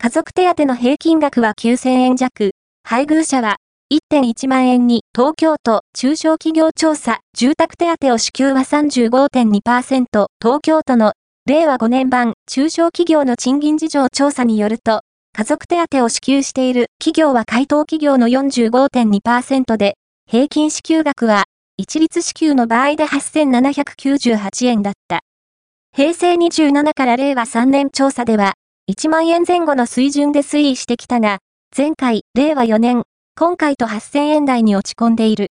家族手当の平均額は9000円弱、配偶者は1.1万円に。東京都中小企業調査。住宅手当を支給は35.2%東京都の令和5年版。中小企業の賃金事情調査によると家族手当を支給している企業は回答企業の45.2%で平均支給額は一律支給の場合で8798円だった。平成27から令和3年調査では1万円前後の水準で推移してきたが前回、令和4年、今回と8000円台に落ち込んでいる。